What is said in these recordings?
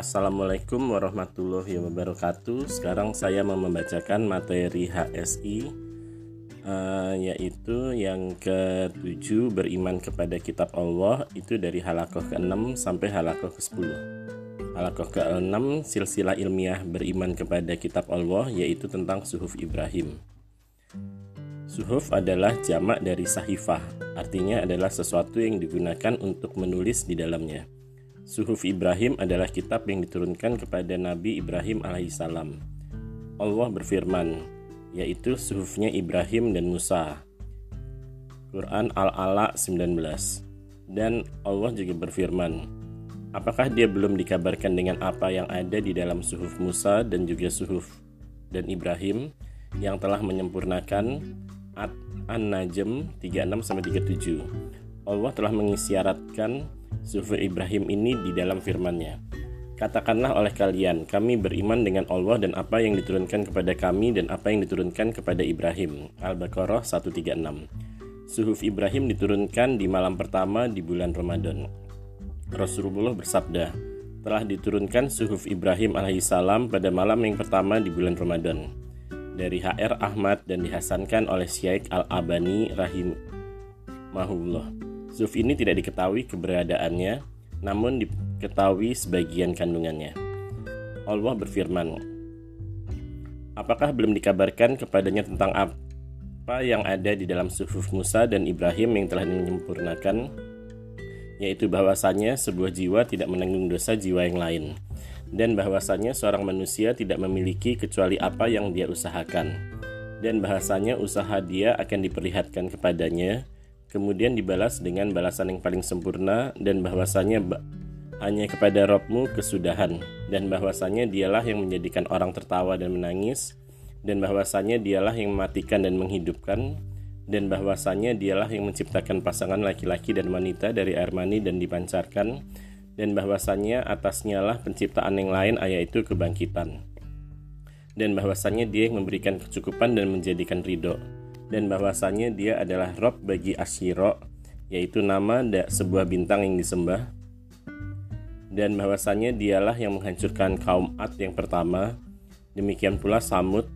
Assalamualaikum warahmatullahi wabarakatuh. Sekarang saya mau membacakan materi HSI eh, yaitu yang ke-7 beriman kepada kitab Allah itu dari halakoh ke-6 sampai halakoh ke-10. Halakoh ke-6 silsilah ilmiah beriman kepada kitab Allah yaitu tentang suhuf Ibrahim. Suhuf adalah jamak dari sahifah, artinya adalah sesuatu yang digunakan untuk menulis di dalamnya. Suhuf Ibrahim adalah kitab yang diturunkan kepada Nabi Ibrahim alaihissalam. Allah berfirman, yaitu suhufnya Ibrahim dan Musa. Quran Al-Ala 19. Dan Allah juga berfirman, Apakah dia belum dikabarkan dengan apa yang ada di dalam suhuf Musa dan juga suhuf dan Ibrahim yang telah menyempurnakan An-Najm 36-37. Allah telah mengisyaratkan Sufi Ibrahim ini di dalam firman-Nya. Katakanlah oleh kalian, kami beriman dengan Allah dan apa yang diturunkan kepada kami dan apa yang diturunkan kepada Ibrahim. Al-Baqarah 136. Suhuf Ibrahim diturunkan di malam pertama di bulan Ramadan. Rasulullah bersabda, telah diturunkan suhuf Ibrahim alaihissalam pada malam yang pertama di bulan Ramadan. Dari HR Ahmad dan dihasankan oleh Syekh Al-Abani rahimahullah. Zuf ini tidak diketahui keberadaannya, namun diketahui sebagian kandungannya. Allah berfirman, Apakah belum dikabarkan kepadanya tentang apa yang ada di dalam suhuf Musa dan Ibrahim yang telah menyempurnakan, yaitu bahwasanya sebuah jiwa tidak menanggung dosa jiwa yang lain, dan bahwasanya seorang manusia tidak memiliki kecuali apa yang dia usahakan, dan bahasanya usaha dia akan diperlihatkan kepadanya, kemudian dibalas dengan balasan yang paling sempurna dan bahwasanya hanya kepada Robmu kesudahan. Dan bahwasanya dialah yang menjadikan orang tertawa dan menangis. Dan bahwasanya dialah yang mematikan dan menghidupkan. Dan bahwasanya dialah yang menciptakan pasangan laki-laki dan wanita dari air mani dan dipancarkan. Dan bahwasanya atasnya lah penciptaan yang lain yaitu kebangkitan. Dan bahwasanya dia yang memberikan kecukupan dan menjadikan ridho dan bahwasanya dia adalah Rob bagi Ashiro, yaitu nama da sebuah bintang yang disembah, dan bahwasanya dialah yang menghancurkan kaum Ad yang pertama, demikian pula Samud,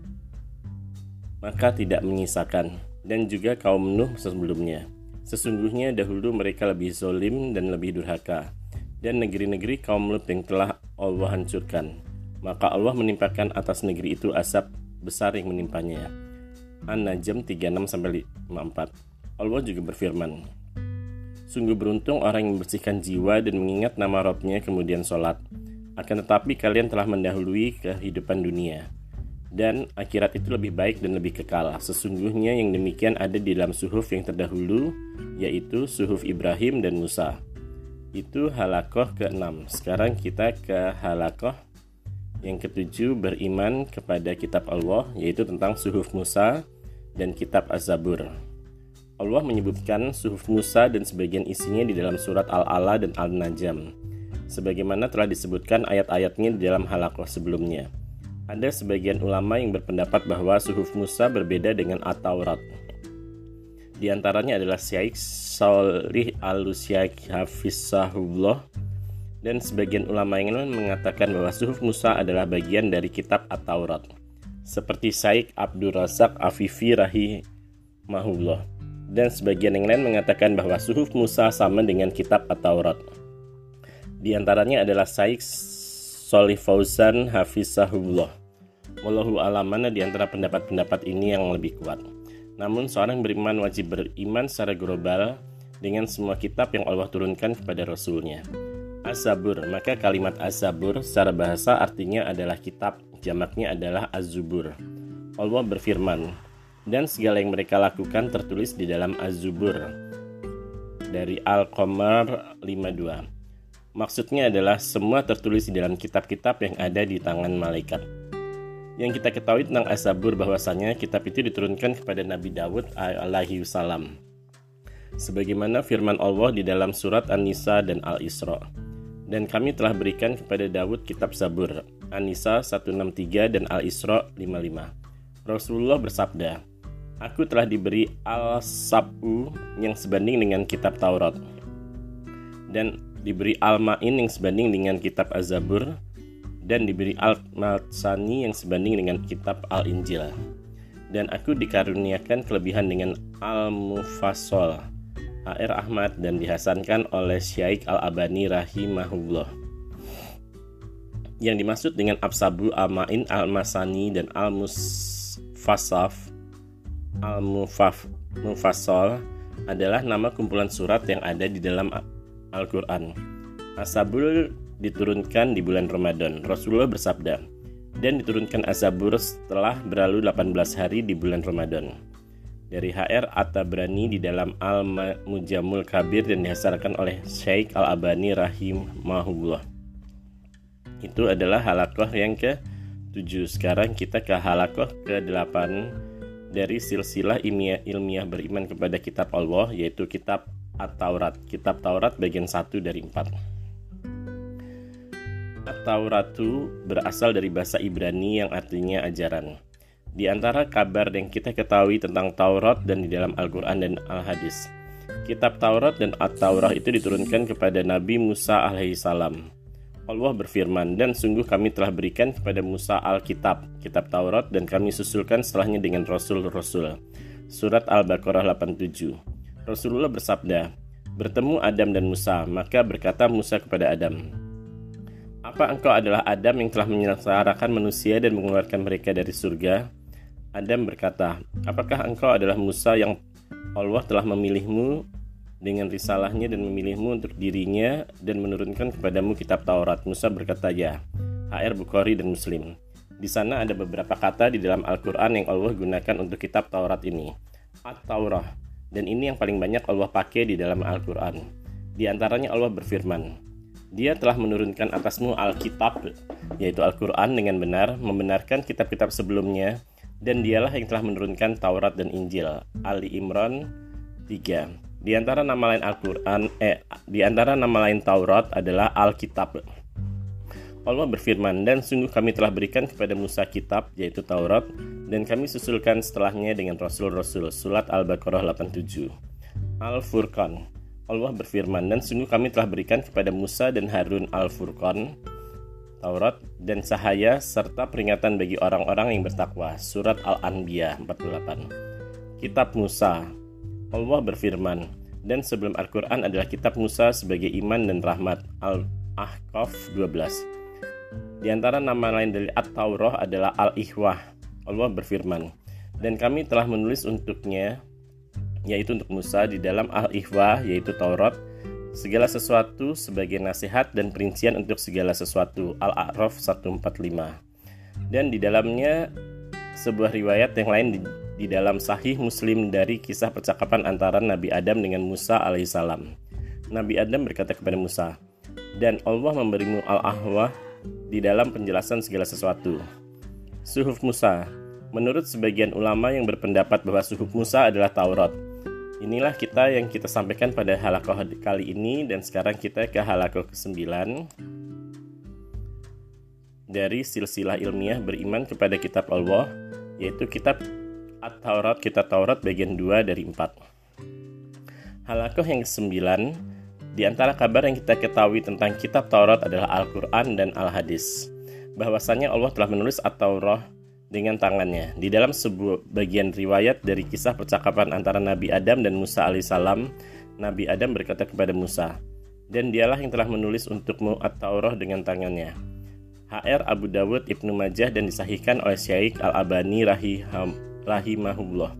maka tidak menyisakan, dan juga kaum Nuh sebelumnya. Sesungguhnya dahulu mereka lebih zolim dan lebih durhaka, dan negeri-negeri kaum Lut yang telah Allah hancurkan. Maka Allah menimpakan atas negeri itu asap besar yang menimpanya An-Najm 36 54. Allah juga berfirman, Sungguh beruntung orang yang membersihkan jiwa dan mengingat nama Robnya kemudian sholat. Akan tetapi kalian telah mendahului kehidupan dunia. Dan akhirat itu lebih baik dan lebih kekal. Sesungguhnya yang demikian ada di dalam suhuf yang terdahulu, yaitu suhuf Ibrahim dan Musa. Itu halakoh ke-6. Sekarang kita ke halakoh yang ketujuh beriman kepada kitab Allah, yaitu tentang suhuf Musa dan kitab Az-Zabur. Allah menyebutkan suhuf Musa dan sebagian isinya di dalam surat Al-Ala dan Al-Najm. Sebagaimana telah disebutkan ayat-ayatnya di dalam halakoh sebelumnya. Ada sebagian ulama yang berpendapat bahwa suhuf Musa berbeda dengan At-Taurat. Di antaranya adalah Syekh Salih al-Syekh Hafizahullah dan sebagian ulama yang lain mengatakan bahwa suhuf Musa adalah bagian dari kitab At-Taurat seperti Said Abdul Razak Afifi Rahimahullah dan sebagian yang lain mengatakan bahwa suhuf Musa sama dengan kitab At-Taurat. Di antaranya adalah Said Solih Fauzan Hafizahullah. Wallahu alam mana di antara pendapat-pendapat ini yang lebih kuat. Namun seorang beriman wajib beriman secara global dengan semua kitab yang Allah turunkan kepada Rasulnya. Az-Zabur, maka kalimat Az-Zabur secara bahasa artinya adalah kitab jamaknya adalah Az-Zubur. Allah berfirman, dan segala yang mereka lakukan tertulis di dalam Az-Zubur dari Al-Qamar 52. Maksudnya adalah semua tertulis di dalam kitab-kitab yang ada di tangan malaikat. Yang kita ketahui tentang Az-Zabur bahwasanya kitab itu diturunkan kepada Nabi Dawud alaihi salam. Sebagaimana firman Allah di dalam surat An-Nisa dan Al-Isra. Dan kami telah berikan kepada Dawud kitab Zabur An-Nisa 163 dan Al-Isra 55. Rasulullah bersabda, Aku telah diberi Al-Sab'u yang sebanding dengan kitab Taurat dan diberi Al-Ma'in yang sebanding dengan kitab Az-Zabur dan diberi Al-Matsani yang sebanding dengan kitab Al-Injil. Dan aku dikaruniakan kelebihan dengan Al-Mufassal AR Ahmad dan dihasankan oleh Syaikh Al-Abani rahimahullah. Yang dimaksud dengan Absabu Amain Al-Masani dan Al-Musfasaf Al-Mufassal adalah nama kumpulan surat yang ada di dalam Al-Quran. Asabul diturunkan di bulan Ramadan. Rasulullah bersabda, dan diturunkan Azabur setelah berlalu 18 hari di bulan Ramadan dari HR At-Tabrani di dalam Al-Mujamul Kabir dan dihasarkan oleh Syekh Al-Abani rahimahullah. Itu adalah halakoh yang ke-7. Sekarang kita ke halakoh ke-8 dari silsilah ilmiah, ilmiah beriman kepada kitab Allah yaitu kitab At-Taurat. Kitab Taurat bagian 1 dari 4. At-Tauratu berasal dari bahasa Ibrani yang artinya ajaran. Di antara kabar yang kita ketahui tentang Taurat dan di dalam Al-Quran dan Al-Hadis. Kitab Taurat dan At-Taurah itu diturunkan kepada Nabi Musa alaihissalam. Allah berfirman, dan sungguh kami telah berikan kepada Musa Alkitab, kitab Taurat, dan kami susulkan setelahnya dengan Rasul-Rasul. Surat Al-Baqarah 87 Rasulullah bersabda, Bertemu Adam dan Musa, maka berkata Musa kepada Adam, Apa engkau adalah Adam yang telah menyengsarakan manusia dan mengeluarkan mereka dari surga? Adam berkata, Apakah engkau adalah Musa yang Allah telah memilihmu dengan risalahnya dan memilihmu untuk dirinya dan menurunkan kepadamu kitab Taurat? Musa berkata, Ya. HR Bukhari dan Muslim. Di sana ada beberapa kata di dalam Al-Quran yang Allah gunakan untuk kitab Taurat ini. At-Taurah. Dan ini yang paling banyak Allah pakai di dalam Al-Quran. Di antaranya Allah berfirman, dia telah menurunkan atasmu Alkitab, yaitu Al-Quran dengan benar, membenarkan kitab-kitab sebelumnya, dan dialah yang telah menurunkan Taurat dan Injil. Ali Imran 3. Di antara nama lain Al-Qur'an eh di antara nama lain Taurat adalah Alkitab. Allah berfirman, dan sungguh kami telah berikan kepada Musa kitab, yaitu Taurat, dan kami susulkan setelahnya dengan Rasul-Rasul. Surat Al-Baqarah 87. Al-Furqan. Allah berfirman, dan sungguh kami telah berikan kepada Musa dan Harun Al-Furqan, Taurat dan cahaya serta peringatan bagi orang-orang yang bertakwa. Surat Al-Anbiya 48. Kitab Musa. Allah berfirman, dan sebelum Al-Quran adalah kitab Musa sebagai iman dan rahmat. Al-Ahqaf 12. Di antara nama lain dari At-Taurah adalah Al-Ihwah. Allah berfirman, dan kami telah menulis untuknya, yaitu untuk Musa di dalam Al-Ihwah, yaitu Taurat, segala sesuatu sebagai nasihat dan perincian untuk segala sesuatu Al-A'raf 145 dan di dalamnya sebuah riwayat yang lain di, dalam sahih muslim dari kisah percakapan antara Nabi Adam dengan Musa alaihissalam Nabi Adam berkata kepada Musa dan Allah memberimu al-ahwah di dalam penjelasan segala sesuatu. Suhuf Musa Menurut sebagian ulama yang berpendapat bahwa suhuf Musa adalah Taurat Inilah kita yang kita sampaikan pada halakoh kali ini dan sekarang kita ke halakoh ke-9 dari silsilah ilmiah beriman kepada kitab Allah yaitu kitab At-Taurat, kitab Taurat bagian 2 dari 4. Halakoh yang ke-9 di antara kabar yang kita ketahui tentang kitab Taurat adalah Al-Quran dan Al-Hadis. Bahwasanya Allah telah menulis At-Taurat dengan tangannya. Di dalam sebuah bagian riwayat dari kisah percakapan antara Nabi Adam dan Musa alaihissalam, Nabi Adam berkata kepada Musa, dan dialah yang telah menulis untukmu At-Taurah dengan tangannya. HR Abu Dawud Ibnu Majah dan disahihkan oleh Syaikh Al-Abani rahimahullah.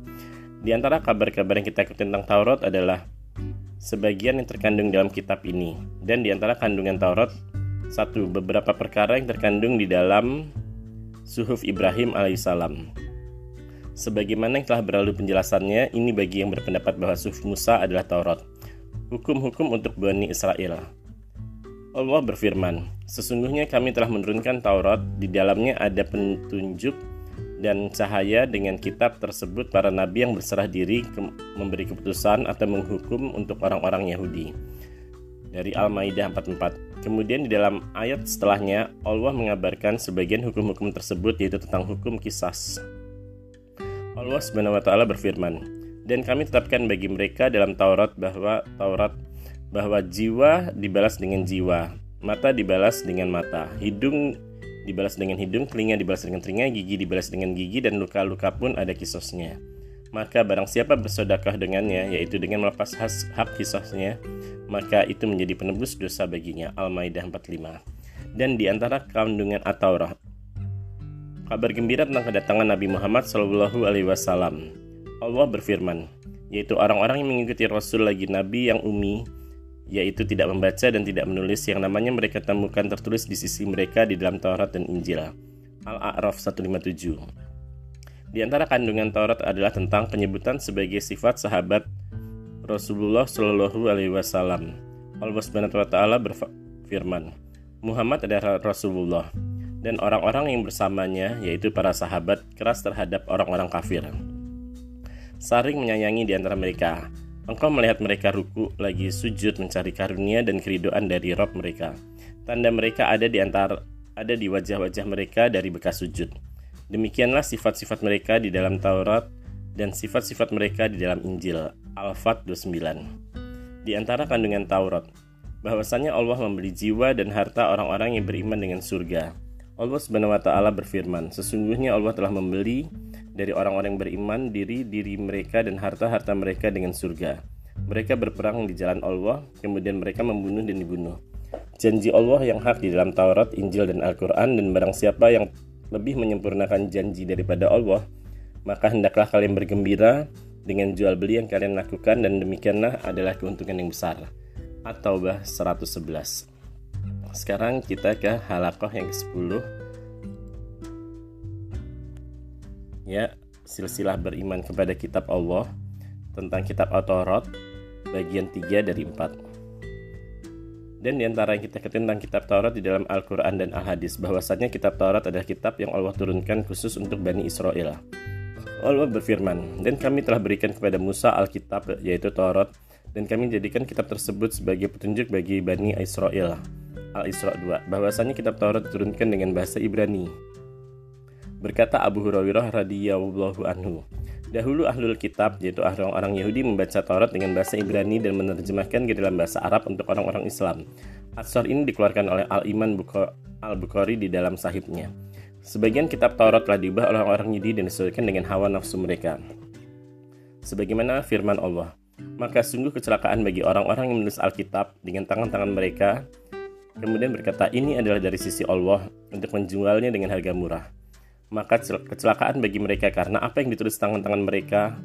Di antara kabar-kabar yang kita ketahui tentang Taurat adalah sebagian yang terkandung dalam kitab ini. Dan di antara kandungan Taurat, satu, beberapa perkara yang terkandung di dalam Suhuf Ibrahim alaihissalam. Sebagaimana yang telah berlalu penjelasannya, ini bagi yang berpendapat bahwa Suhuf Musa adalah Taurat. Hukum-hukum untuk Bani Israel. Allah berfirman, Sesungguhnya kami telah menurunkan Taurat, di dalamnya ada petunjuk dan cahaya dengan kitab tersebut para nabi yang berserah diri memberi keputusan atau menghukum untuk orang-orang Yahudi. Dari Al-Maidah 44 Kemudian di dalam ayat setelahnya Allah mengabarkan sebagian hukum-hukum tersebut yaitu tentang hukum kisas. Allah taala berfirman, "Dan kami tetapkan bagi mereka dalam Taurat bahwa Taurat bahwa jiwa dibalas dengan jiwa, mata dibalas dengan mata, hidung dibalas dengan hidung, telinga dibalas dengan telinga, gigi dibalas dengan gigi, dan luka-luka pun ada kisosnya. Maka barang siapa bersodakah dengannya, yaitu dengan melepas hak kisosnya, maka itu menjadi penebus dosa baginya. Al-Maidah 45 Dan di antara kandungan kabar gembira tentang kedatangan Nabi Muhammad Shallallahu Alaihi Wasallam. Allah berfirman, yaitu orang-orang yang mengikuti Rasul lagi Nabi yang umi, yaitu tidak membaca dan tidak menulis yang namanya mereka temukan tertulis di sisi mereka di dalam Taurat dan Injil. Al-A'raf 157. Di antara kandungan Taurat adalah tentang penyebutan sebagai sifat sahabat Rasulullah Shallallahu Alaihi Wasallam. Allah Subhanahu Wa Taala berfirman, Muhammad adalah Rasulullah dan orang-orang yang bersamanya yaitu para sahabat keras terhadap orang-orang kafir. Saring menyayangi di antara mereka, Engkau melihat mereka ruku lagi sujud mencari karunia dan keridoan dari Rob mereka. Tanda mereka ada di antara ada di wajah-wajah mereka dari bekas sujud. Demikianlah sifat-sifat mereka di dalam Taurat dan sifat-sifat mereka di dalam Injil. Al-Fat 29. Di antara kandungan Taurat, bahwasanya Allah membeli jiwa dan harta orang-orang yang beriman dengan surga. Allah Subhanahu taala berfirman, sesungguhnya Allah telah membeli dari orang-orang yang beriman diri diri mereka dan harta-harta mereka dengan surga. Mereka berperang di jalan Allah, kemudian mereka membunuh dan dibunuh. Janji Allah yang hak di dalam Taurat, Injil, dan Al-Quran, dan barang siapa yang lebih menyempurnakan janji daripada Allah, maka hendaklah kalian bergembira dengan jual beli yang kalian lakukan, dan demikianlah adalah keuntungan yang besar. At-Taubah 111 Sekarang kita ke halakoh yang ke-10 ya silsilah beriman kepada kitab Allah tentang kitab Al-Taurat bagian 3 dari 4 dan di antara yang kita ketahui tentang kitab Taurat di dalam Al-Quran dan Al-Hadis bahwasanya kitab Taurat adalah kitab yang Allah turunkan khusus untuk Bani Israel. Allah berfirman dan kami telah berikan kepada Musa Alkitab yaitu Taurat dan kami jadikan kitab tersebut sebagai petunjuk bagi Bani Israel. Al-Isra 2 bahwasanya kitab Taurat diturunkan dengan bahasa Ibrani Berkata Abu Hurairah radhiyallahu anhu, Dahulu ahlul kitab, yaitu orang-orang Yahudi membaca Taurat dengan bahasa Ibrani dan menerjemahkan ke dalam bahasa Arab untuk orang-orang Islam. Asar ini dikeluarkan oleh Al-Iman Al-Bukhari di dalam sahibnya. Sebagian kitab Taurat telah diubah oleh orang-orang Yahudi dan disesuaikan dengan hawa nafsu mereka. Sebagaimana firman Allah, maka sungguh kecelakaan bagi orang-orang yang menulis Alkitab dengan tangan-tangan mereka, kemudian berkata ini adalah dari sisi Allah untuk menjualnya dengan harga murah maka kecelakaan bagi mereka karena apa yang ditulis tangan-tangan mereka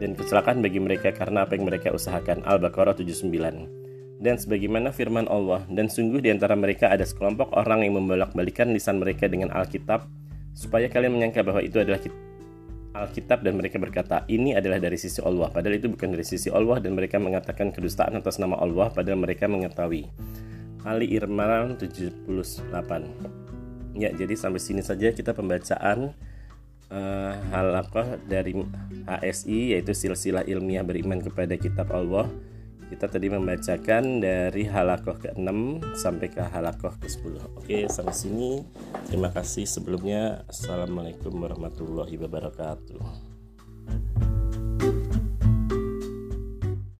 dan kecelakaan bagi mereka karena apa yang mereka usahakan. Al-Baqarah 79. Dan sebagaimana firman Allah, dan sungguh di antara mereka ada sekelompok orang yang membolak-balikan lisan mereka dengan Alkitab, supaya kalian menyangka bahwa itu adalah Alkitab dan mereka berkata, ini adalah dari sisi Allah, padahal itu bukan dari sisi Allah dan mereka mengatakan kedustaan atas nama Allah padahal mereka mengetahui. Ali Irman 78 Ya, jadi sampai sini saja kita pembacaan uh, dari HSI yaitu silsilah ilmiah beriman kepada kitab Allah. Kita tadi membacakan dari halakoh ke-6 sampai ke halakoh ke-10. Oke, sampai sini. Terima kasih sebelumnya. Assalamualaikum warahmatullahi wabarakatuh.